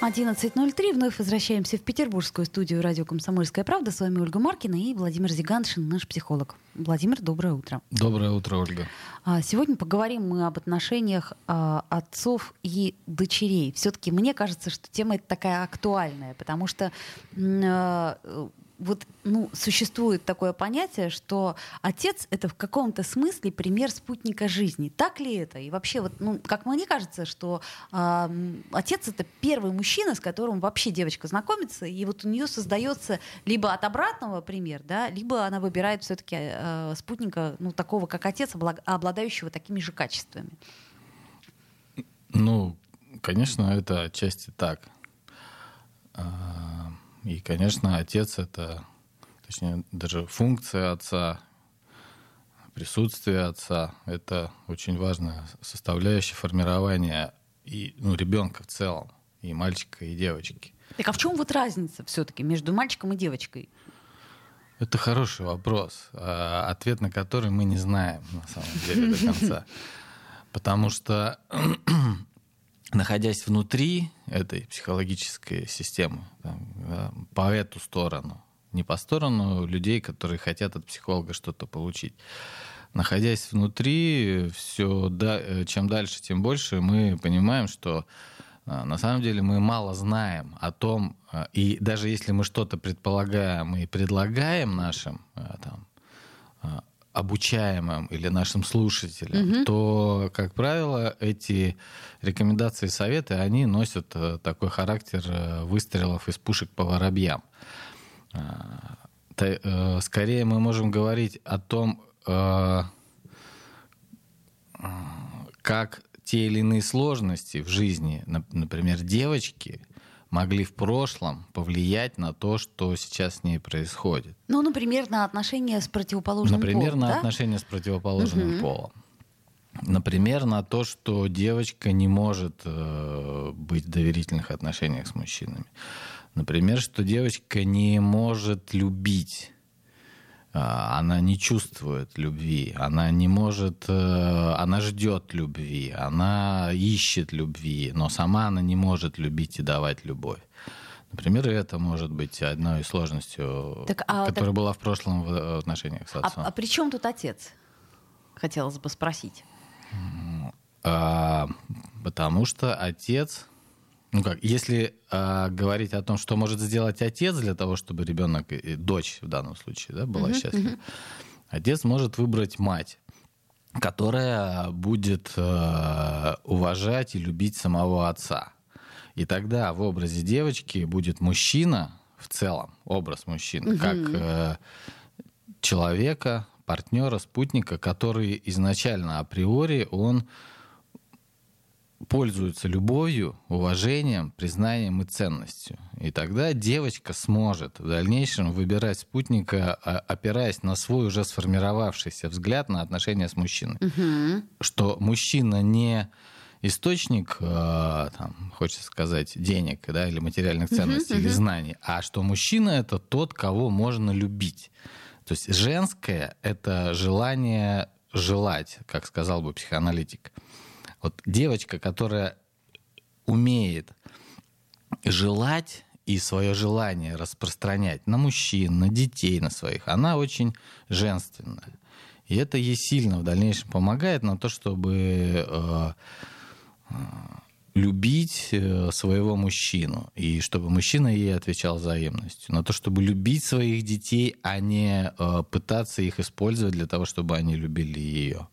11.03. Вновь возвращаемся в петербургскую студию радио «Комсомольская правда». С вами Ольга Маркина и Владимир Зиганшин, наш психолог. Владимир, доброе утро. Доброе утро, Ольга. А, сегодня поговорим мы об отношениях а, отцов и дочерей. Все-таки мне кажется, что тема эта такая актуальная, потому что а, вот ну, существует такое понятие, что отец — это в каком-то смысле пример спутника жизни. Так ли это? И вообще, вот, ну, как мне кажется, что э, отец — это первый мужчина, с которым вообще девочка знакомится, и вот у нее создается либо от обратного пример, да, либо она выбирает все-таки э, спутника, ну, такого, как отец, обладающего такими же качествами. Ну, конечно, это отчасти так. И, конечно, отец — это, точнее, даже функция отца, присутствие отца — это очень важная составляющая формирования и, ну, ребенка в целом, и мальчика, и девочки. Так а в чем вот разница все-таки между мальчиком и девочкой? Это хороший вопрос, а, ответ на который мы не знаем, на самом деле, до конца. Потому что находясь внутри этой психологической системы, да, по эту сторону, не по сторону людей, которые хотят от психолога что-то получить. Находясь внутри, все, да, чем дальше, тем больше мы понимаем, что а, на самом деле мы мало знаем о том, и даже если мы что-то предполагаем и предлагаем нашим там, обучаемым или нашим слушателям, угу. то, как правило, эти рекомендации и советы, они носят э, такой характер э, выстрелов из пушек по воробьям. Э, скорее мы можем говорить о том, как те или иные сложности в жизни, например, девочки, могли в прошлом повлиять на то, что сейчас с ней происходит. Ну, например, на отношения с противоположным например, полом. Например, на да? отношения с противоположным угу. полом. Например, на то, что девочка не может э, быть в доверительных отношениях с мужчинами. Например, что девочка не может любить она не чувствует любви, она не может, э, она ждет любви, она ищет любви, но сама она не может любить и давать любовь. Например, это может быть одной из сложностей, так, а, которая так... была в прошлом в отношениях с а, отцом. А, а при чем тут отец? Хотелось бы спросить. А, потому что отец ну как, если э, говорить о том, что может сделать отец для того, чтобы ребенок, дочь в данном случае, да, была uh-huh, счастлива, uh-huh. отец может выбрать мать, которая будет э, уважать и любить самого отца. И тогда в образе девочки будет мужчина в целом, образ мужчины, uh-huh. как э, человека, партнера, спутника, который изначально априори он пользуются любовью, уважением, признанием и ценностью. И тогда девочка сможет в дальнейшем выбирать спутника, а, опираясь на свой уже сформировавшийся взгляд на отношения с мужчиной. Угу. Что мужчина не источник, а, там, хочется сказать, денег да, или материальных ценностей, угу, или угу. знаний, а что мужчина это тот, кого можно любить. То есть женское это желание желать, как сказал бы психоаналитик. Вот девочка, которая умеет желать и свое желание распространять на мужчин, на детей, на своих, она очень женственная. И это ей сильно в дальнейшем помогает на то, чтобы э, э, любить э, своего мужчину, и чтобы мужчина ей отвечал взаимностью, на то, чтобы любить своих детей, а не э, пытаться их использовать для того, чтобы они любили ее.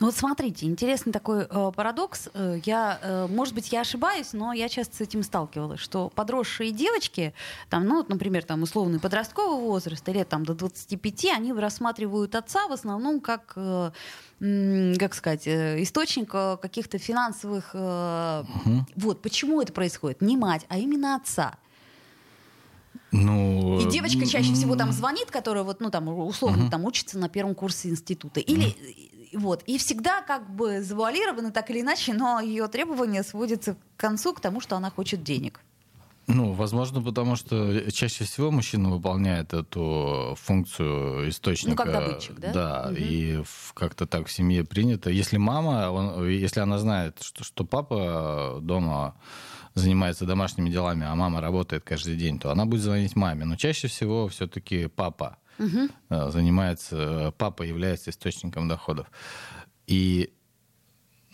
Ну вот смотрите, интересный такой э, парадокс. Э, я, э, может быть, я ошибаюсь, но я часто с этим сталкивалась, что подросшие девочки, там, ну, вот, например, там условный подростковый возраст, лет там до 25, они рассматривают отца в основном как э, как сказать, э, источник э, каких-то финансовых... Угу. Вот почему это происходит? Не мать, а именно отца. Ну, и девочка чаще всего там звонит, которая вот, ну, там, условно, uh-huh. там учится на первом курсе института. Или, uh-huh вот. И всегда как бы завуалированы так или иначе, но ее требования сводятся к концу, к тому, что она хочет денег. Ну, возможно, потому что чаще всего мужчина выполняет эту функцию источника. Ну, как добытчик, да? Да, угу. и как-то так в семье принято. Если мама, он, если она знает, что, что папа дома занимается домашними делами, а мама работает каждый день, то она будет звонить маме. Но чаще всего все-таки папа угу. занимается, папа является источником доходов. И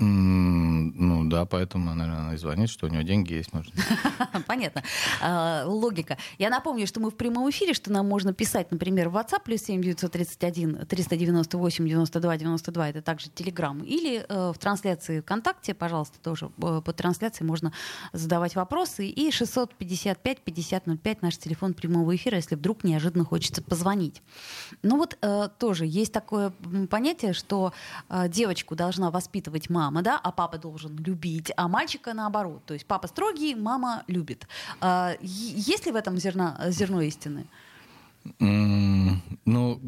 ну да, поэтому, наверное, звонит, что у него деньги есть, может. Понятно. А, логика. Я напомню, что мы в прямом эфире, что нам можно писать, например, в WhatsApp плюс 7 931 398 92 92, это также Telegram, или э, в трансляции ВКонтакте, пожалуйста, тоже э, по трансляции можно задавать вопросы, и 655 50 05 наш телефон прямого эфира, если вдруг неожиданно хочется позвонить. Ну вот э, тоже есть такое понятие, что девочку должна воспитывать мама, мама, да, а папа должен любить, а мальчика наоборот. То есть папа строгий, мама любит. А, есть ли в этом зерна, зерно истины? ну,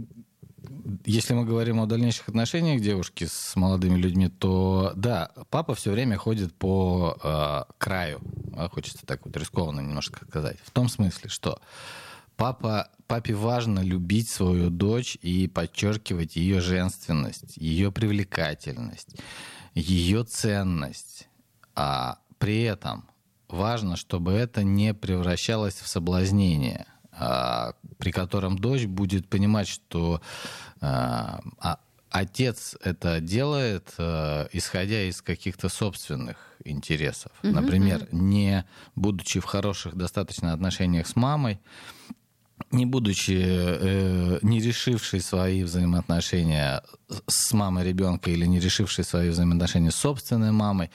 если мы говорим о дальнейших отношениях девушки с молодыми людьми, то да, папа все время ходит по э, краю. А, хочется так вот рискованно немножко сказать. В том смысле, что папа, папе важно любить свою дочь и подчеркивать ее женственность, ее привлекательность ее ценность. А при этом важно, чтобы это не превращалось в соблазнение, а, при котором дочь будет понимать, что а, а, отец это делает, а, исходя из каких-то собственных интересов. Например, не будучи в хороших достаточно отношениях с мамой, не будучи, э, не решивший свои взаимоотношения с мамой ребенка или не решивший свои взаимоотношения с собственной мамой,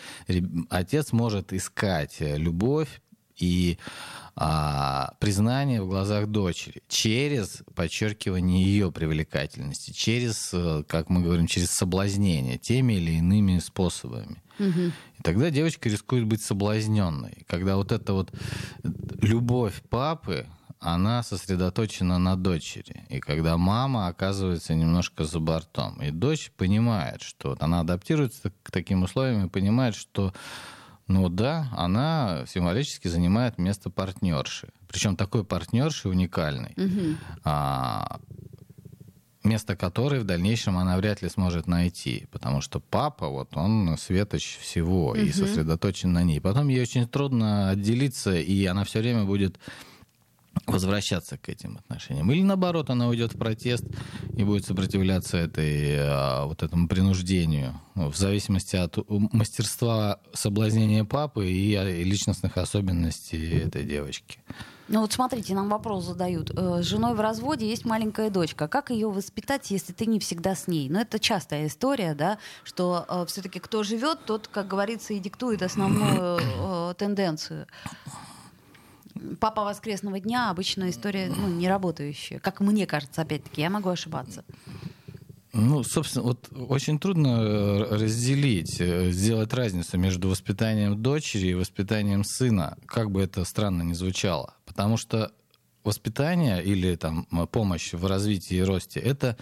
отец может искать любовь и а, признание в глазах дочери через подчеркивание ее привлекательности, через, э, как мы говорим, через соблазнение теми или иными способами. Угу. И тогда девочка рискует быть соблазненной. Когда вот эта вот любовь папы, она сосредоточена на дочери. И когда мама оказывается немножко за бортом, и дочь понимает, что она адаптируется к таким условиям и понимает, что ну да, она символически занимает место партнерши. Причем такой партнерши уникальной. Угу. А, место которой в дальнейшем она вряд ли сможет найти, потому что папа, вот он светоч всего угу. и сосредоточен на ней. Потом ей очень трудно отделиться, и она все время будет возвращаться к этим отношениям. Или наоборот, она уйдет в протест и будет сопротивляться этой, а, вот этому принуждению, в зависимости от мастерства соблазнения папы и личностных особенностей этой девочки. Ну вот смотрите, нам вопрос задают. Э, с женой в разводе есть маленькая дочка. Как ее воспитать, если ты не всегда с ней? Ну это частая история, да, что э, все-таки кто живет, тот, как говорится, и диктует основную э, тенденцию папа воскресного дня обычно история ну, не работающая. Как мне кажется, опять-таки, я могу ошибаться. Ну, собственно, вот очень трудно э, разделить, э, сделать разницу между воспитанием дочери и воспитанием сына, как бы это странно ни звучало. Потому что воспитание или там помощь в развитии и росте — это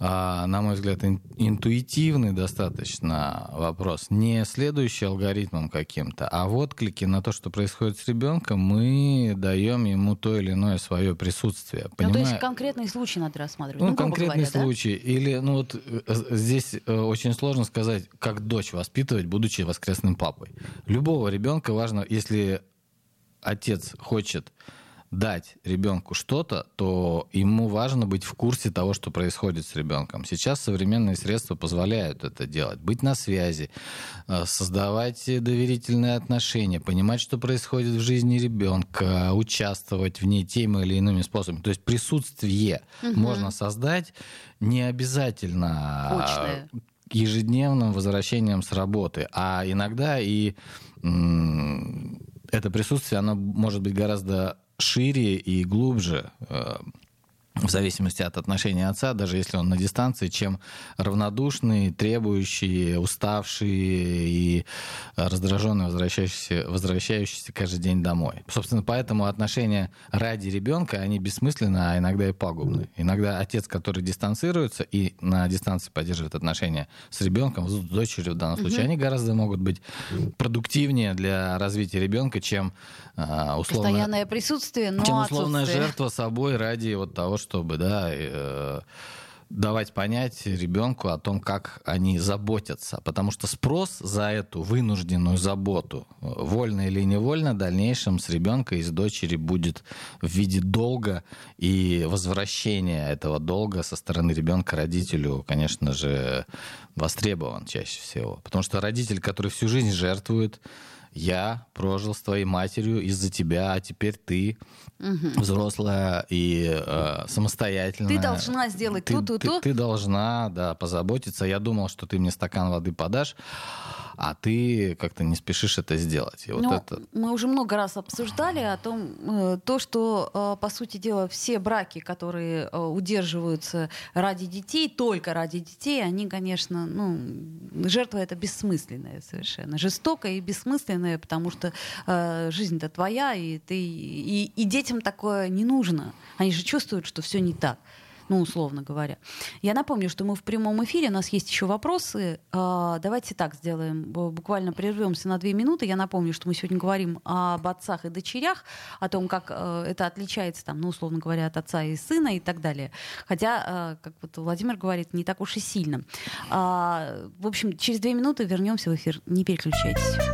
на мой взгляд, интуитивный достаточно вопрос, не следующий алгоритмам каким-то, а в отклике на то, что происходит с ребенком, мы даем ему то или иное свое присутствие. Понимаю? Ну, то есть конкретный случай надо рассматривать. Ну, ну конкретный говоря, случай. Да? Или, ну вот э, здесь э, очень сложно сказать, как дочь воспитывать, будучи воскресным папой. Любого ребенка важно, если отец хочет дать ребенку что-то, то ему важно быть в курсе того, что происходит с ребенком. Сейчас современные средства позволяют это делать. Быть на связи, э, создавать доверительные отношения, понимать, что происходит в жизни ребенка, участвовать в ней теми или иными способами. То есть присутствие угу. можно создать не обязательно Очное. ежедневным возвращением с работы, а иногда и это присутствие, оно может быть гораздо шире и глубже. В зависимости от отношения отца, даже если он на дистанции, чем равнодушный, требующий, уставший и раздраженный, возвращающийся, возвращающийся каждый день домой. Собственно, поэтому отношения ради ребенка, они бессмысленны, а иногда и пагубны. Иногда отец, который дистанцируется и на дистанции поддерживает отношения с ребенком, с дочерью в данном случае, угу. они гораздо могут быть продуктивнее для развития ребенка, чем а, условно... Постоянное присутствие, но чем условная жертва собой ради вот того, чтобы, да, э, давать понять ребенку о том, как они заботятся. Потому что спрос за эту вынужденную заботу, вольно или невольно, в дальнейшем с ребенка и с дочери будет в виде долга и возвращения этого долга со стороны ребенка родителю, конечно же, востребован чаще всего. Потому что родитель, который всю жизнь жертвует, я прожил с твоей матерью из-за тебя, а теперь ты угу. взрослая и э, самостоятельная. Ты должна сделать ты, то, то, то. Ты должна, да, позаботиться. Я думал, что ты мне стакан воды подашь, а ты как-то не спешишь это сделать. И вот ну, это... Мы уже много раз обсуждали о том, э, то, что, э, по сути дела, все браки, которые э, удерживаются ради детей, только ради детей, они, конечно, ну, жертва это бессмысленная совершенно, жестокая и бессмысленная, потому что жизнь-то твоя, и, ты, и, и детям такое не нужно. Они же чувствуют, что все не так ну, условно говоря. Я напомню, что мы в прямом эфире, у нас есть еще вопросы. А, давайте так сделаем, буквально прервемся на две минуты. Я напомню, что мы сегодня говорим об отцах и дочерях, о том, как э, это отличается, там, ну, условно говоря, от отца и сына и так далее. Хотя, э, как вот Владимир говорит, не так уж и сильно. А, в общем, через две минуты вернемся в эфир. Не переключайтесь.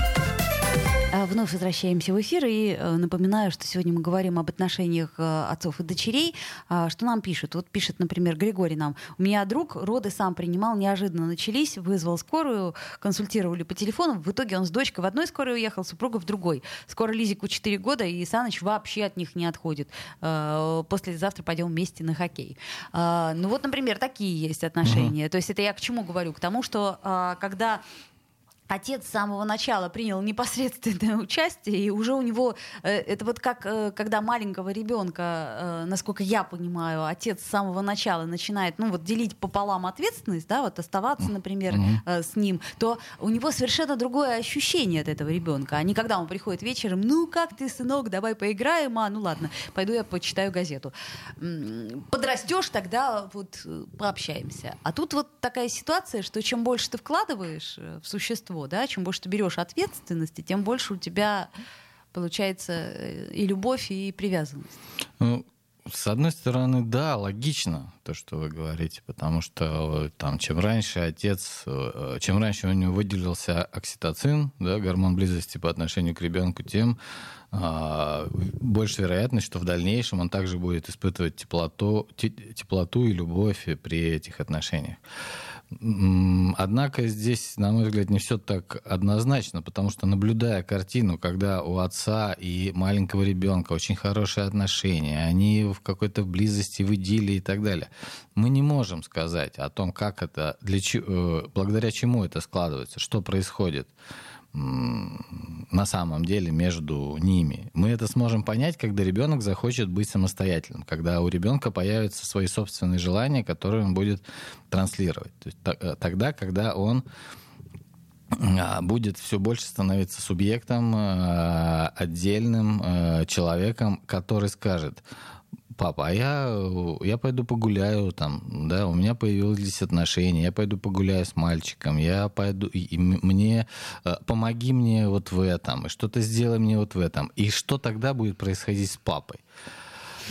А, вновь возвращаемся в эфир и э, напоминаю, что сегодня мы говорим об отношениях э, отцов и дочерей. А, что нам пишут? Вот пишет, например, Григорий нам. У меня друг роды сам принимал, неожиданно начались, вызвал скорую, консультировали по телефону. В итоге он с дочкой в одной скорой уехал, супруга в другой. Скоро Лизику 4 года, и Саныч вообще от них не отходит. А, послезавтра пойдем вместе на хоккей. Ну вот, например, такие есть отношения. Угу. То есть это я к чему говорю? К тому, что когда отец с самого начала принял непосредственное участие, и уже у него э, это вот как э, когда маленького ребенка, э, насколько я понимаю, отец с самого начала начинает, ну вот делить пополам ответственность, да, вот оставаться, например, mm-hmm. с ним, то у него совершенно другое ощущение от этого ребенка, а не когда он приходит вечером, ну как ты, сынок, давай поиграем, а ну ладно, пойду я почитаю газету. Подрастешь, тогда вот пообщаемся. А тут вот такая ситуация, что чем больше ты вкладываешь в существо, да, чем больше ты берешь ответственности, тем больше у тебя получается э, и любовь, и привязанность. Ну, с одной стороны, да, логично то, что вы говорите, потому что э, там, чем раньше отец, э, чем раньше у него выделился окситоцин, да, гормон близости по отношению к ребенку, тем а, больше вероятность, что в дальнейшем он также будет испытывать теплоту, теплоту и любовь при этих отношениях. Однако здесь, на мой взгляд, не все так однозначно, потому что наблюдая картину, когда у отца и маленького ребенка очень хорошие отношения, они в какой-то близости, в идиллии и так далее, мы не можем сказать о том, как это, для, э, благодаря чему это складывается, что происходит на самом деле между ними. Мы это сможем понять, когда ребенок захочет быть самостоятельным, когда у ребенка появятся свои собственные желания, которые он будет транслировать. То есть, э, тогда, когда он а, будет все больше становиться субъектом, э, отдельным э, человеком, который скажет, папа, а я, я пойду погуляю там, да, у меня появились отношения, я пойду погуляю с мальчиком, я пойду, и, мне, э, помоги мне вот в этом, и что-то сделай мне вот в этом. И что тогда будет происходить с папой?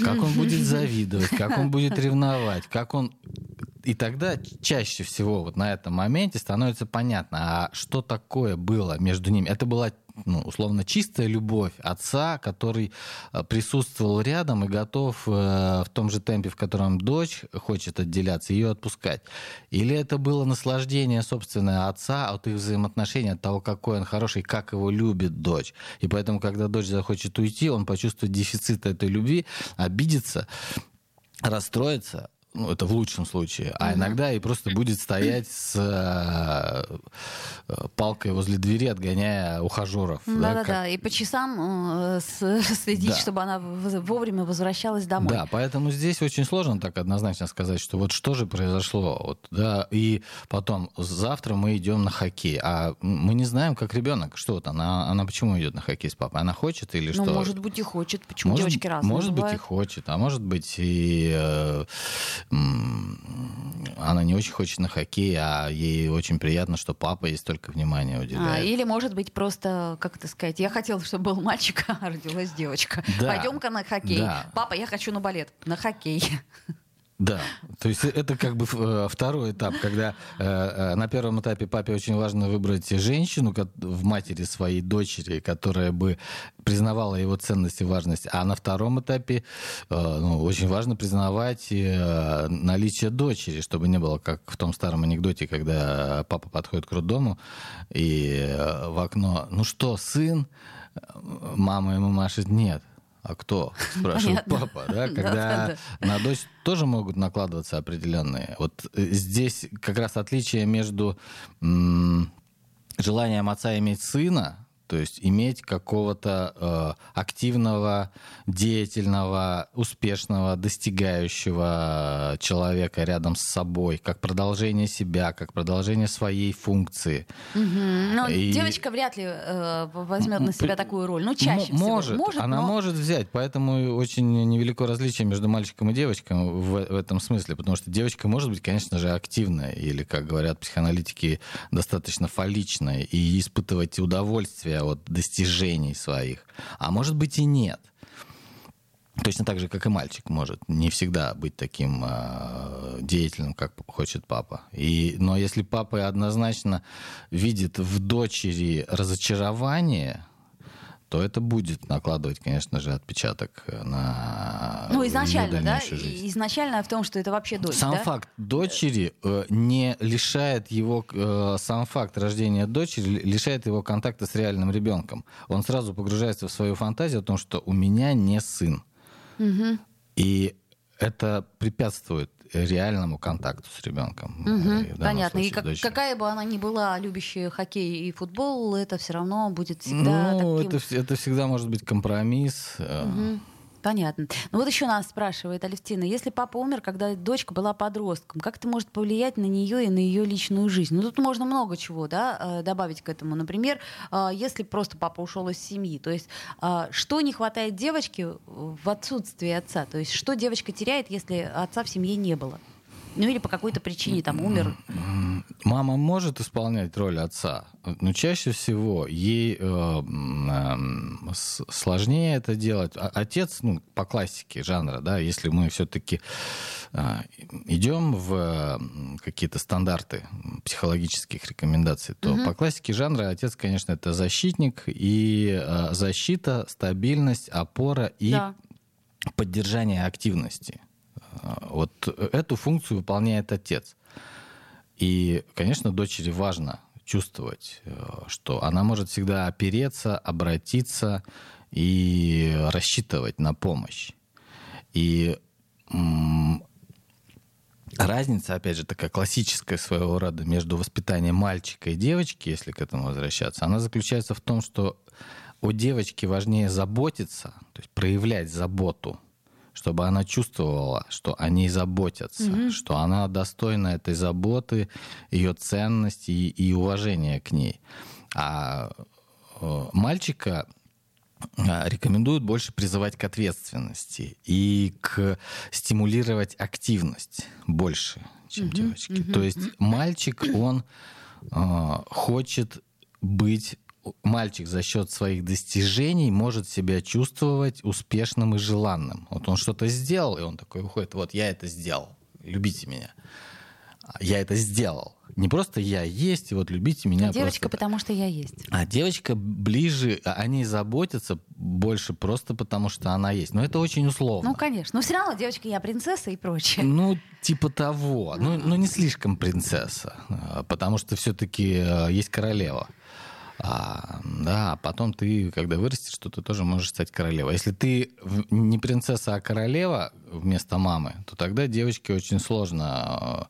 Как он будет завидовать, как он будет ревновать, как он... И тогда чаще всего вот на этом моменте становится понятно, а что такое было между ними. Это была ну, условно чистая любовь отца, который э, присутствовал рядом и готов э, в том же темпе, в котором дочь хочет отделяться, ее отпускать. Или это было наслаждение собственное отца от их взаимоотношений, от того, какой он хороший, как его любит дочь. И поэтому, когда дочь захочет уйти, он почувствует дефицит этой любви, обидится, расстроится, ну, это в лучшем случае, а иногда и просто будет стоять с э, э, палкой возле двери, отгоняя ухажеров. Да-да-да, как... и по часам э, следить, да. чтобы она вовремя возвращалась домой. Да, поэтому здесь очень сложно так однозначно сказать, что вот что же произошло. Вот, да, и потом завтра мы идем на хоккей, а мы не знаем, как ребенок, что вот она, она почему идет на хоккей с папой, она хочет или ну, что? Ну, может быть и хочет, почему может, девочки разные Может бывают? быть и хочет, а может быть и э, она не очень хочет на хоккей, а ей очень приятно, что папа ей столько внимания уделяет. А, или, может быть, просто, как это сказать, я хотела, чтобы был мальчик, а родилась девочка. Да. Пойдем-ка на хоккей. Да. Папа, я хочу на балет. На хоккей. Да, то есть это как бы э, второй этап, когда э, э, на первом этапе папе очень важно выбрать женщину в матери своей дочери, которая бы признавала его ценность и важность, а на втором этапе ну, очень важно признавать наличие дочери, чтобы не было как в том старом анекдоте, когда папа подходит к роддому и в окно, ну что, сын? Мама ему машет, нет а кто? Спрашивает Понятно. папа, да? Когда на дочь тоже могут накладываться определенные. Вот э, здесь как раз отличие между желанием отца иметь сына, то есть иметь какого-то э, активного, деятельного, успешного, достигающего человека рядом с собой, как продолжение себя, как продолжение своей функции. Угу. Но И... девочка вряд ли э, возьмет на себя такую роль. Ну, чаще может, всего. Может, она но... может взять, поэтому очень невелико различие между мальчиком и девочкой в, в этом смысле, потому что девочка может быть, конечно же, активная или, как говорят психоаналитики, достаточно фаличная и испытывать удовольствие от достижений своих. А может быть и нет. Точно так же, как и мальчик может не всегда быть таким э, деятельным, как хочет папа. И, но если папа однозначно видит в дочери разочарование, то это будет накладывать, конечно же, отпечаток на Ну, изначально, да? Жизнь. Изначально в том, что это вообще дочь, Сам да? факт дочери э, не лишает его, э, сам факт рождения дочери лишает его контакта с реальным ребенком. Он сразу погружается в свою фантазию о том, что у меня не сын. Угу. И это препятствует реальному контакту с ребенком. Угу, понятно. Случае, и как, какая бы она ни была любящая хоккей и футбол, это все равно будет всегда. Ну, таким... это, это всегда может быть компромисс. Угу. Понятно. Ну вот еще нас спрашивает Алевтина, если папа умер, когда дочка была подростком, как это может повлиять на нее и на ее личную жизнь? Ну тут можно много чего да, э, добавить к этому. Например, э, если просто папа ушел из семьи, то есть э, что не хватает девочке в отсутствии отца? То есть что девочка теряет, если отца в семье не было? Ну или по какой-то причине там умер. Мама может исполнять роль отца, но чаще всего ей э, э, сложнее это делать. А, отец, ну, по классике жанра, да, если мы все-таки э, идем в какие-то стандарты психологических рекомендаций, то угу. по классике жанра отец, конечно, это защитник и э, защита, стабильность, опора и да. поддержание активности. Вот эту функцию выполняет отец. И, конечно, дочери важно чувствовать, э, что она может всегда опереться, обратиться и рассчитывать на помощь. И разница, опять же, такая классическая своего рода между воспитанием мальчика и девочки, если к этому возвращаться, она заключается в том, что у девочки важнее заботиться, то есть проявлять заботу чтобы она чувствовала, что о ней заботятся, mm-hmm. что она достойна этой заботы, ее ценности и, и уважения к ней. А э, мальчика э, рекомендуют больше призывать к ответственности и к стимулировать активность больше, чем mm-hmm. девочки. Mm-hmm. То есть мальчик, он э, хочет быть мальчик за счет своих достижений может себя чувствовать успешным и желанным. Вот он что-то сделал, и он такой выходит, вот я это сделал, любите меня. я это сделал. Не просто я есть, и вот любите меня. А девочка, просто... потому что я есть. А девочка ближе, о ней заботятся больше просто потому, что она есть. Но это очень условно. Ну, конечно. Но все равно девочка, я принцесса и прочее. Ну, типа того. Ну, ну не слишком принцесса. А, потому что все-таки э, есть королева. А, да, потом ты, когда вырастешь, что ты тоже можешь стать королевой. Если ты не принцесса, а королева вместо мамы, то тогда девочке очень сложно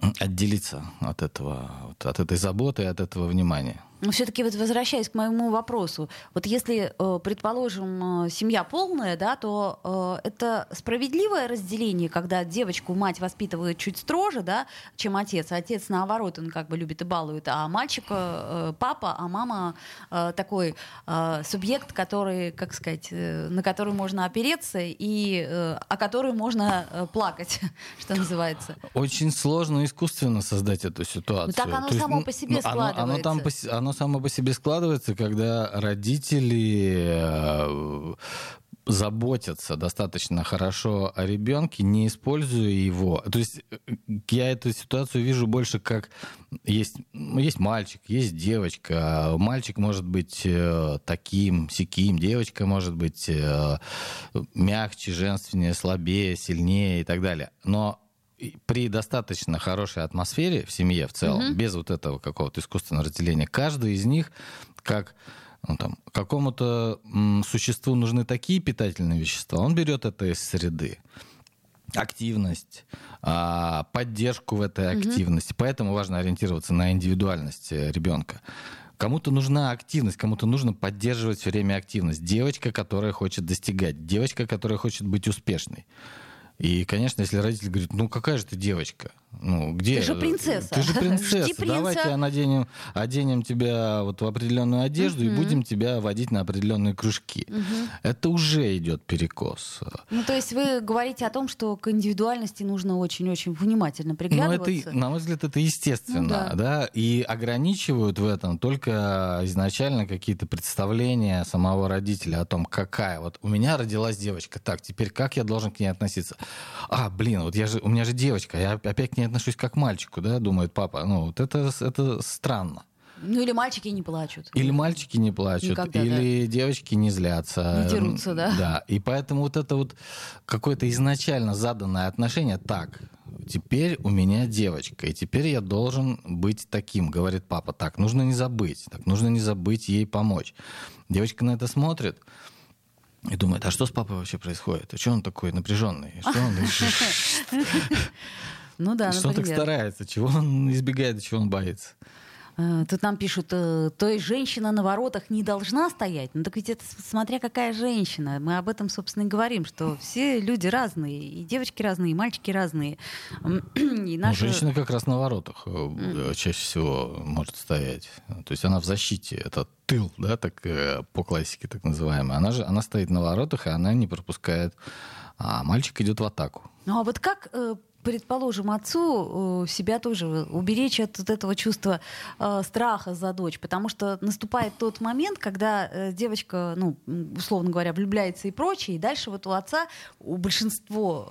э, отделиться от этого, от этой заботы от этого внимания. Но все-таки вот возвращаясь к моему вопросу, вот если, э, предположим, э, семья полная, да, то э, это справедливое разделение, когда девочку мать воспитывает чуть строже, да, чем отец. Отец, наоборот, он как бы любит и балует, а мальчика папа, а мама такой субъект, который, как сказать, на который можно опереться и о который можно плакать, что называется. Очень сложно искусственно создать эту ситуацию. Ну, так оно само есть, по себе ну, складывается. Оно, оно, там, оно оно само по себе складывается, когда родители э, заботятся достаточно хорошо о ребенке, не используя его. То есть э, я эту ситуацию вижу больше как есть, ну, есть мальчик, есть девочка. Мальчик может быть э, таким, сяким, девочка может быть мягче, женственнее, слабее, сильнее и так далее. Но при достаточно хорошей атмосфере в семье в целом, угу. без вот этого какого-то искусственного разделения, каждый из них как ну, там, какому-то существу нужны такие питательные вещества, он берет это из среды. Активность, а, поддержку в этой угу. активности. Поэтому важно ориентироваться на индивидуальность э, ребенка. Кому-то нужна активность, кому-то нужно поддерживать все время активность. Девочка, которая хочет достигать, девочка, которая хочет быть успешной. И, конечно, если родитель говорит, ну какая же ты девочка, ну где? Ты же принцесса. Ты же принцесса. Давайте наденем, оденем тебя вот в определенную одежду угу. и будем тебя водить на определенные кружки. Угу. Это уже идет перекос. Ну то есть вы говорите о том, что к индивидуальности нужно очень-очень внимательно приглядываться. Ну это, на мой взгляд, это естественно, ну, да. да, и ограничивают в этом только изначально какие-то представления самого родителя о том, какая вот у меня родилась девочка, так теперь как я должен к ней относиться? а, блин, вот я же, у меня же девочка, я опять ней отношусь как к мальчику, да, думает папа. Ну, вот это, это странно. Ну или мальчики не плачут. Или мальчики не плачут, Никогда, или да. девочки не злятся. Не дерутся, да. Да, и поэтому вот это вот какое-то изначально заданное отношение, так, теперь у меня девочка, и теперь я должен быть таким, говорит папа. Так, нужно не забыть, так, нужно не забыть ей помочь. Девочка на это смотрит, и думает, а что с папой вообще происходит? А что он такой напряженный? Что он... Ну да, Что он так старается? Чего он избегает, чего он боится? Э, тут нам пишут, э, то есть женщина на воротах не должна стоять. Ну так ведь это смотря какая женщина. Мы об этом, собственно, и говорим, что все люди разные, и девочки разные, и мальчики разные. И наши... ну, женщина как раз на воротах mm. чаще всего может стоять. То есть она в защите, это тыл, да, так по классике так называемый. Она же она стоит на воротах, и она не пропускает а мальчик идет в атаку. Ну а вот как предположим, отцу э, себя тоже уберечь от вот этого чувства э, страха за дочь, потому что наступает тот момент, когда э, девочка, ну, условно говоря, влюбляется и прочее, и дальше вот у отца, у большинства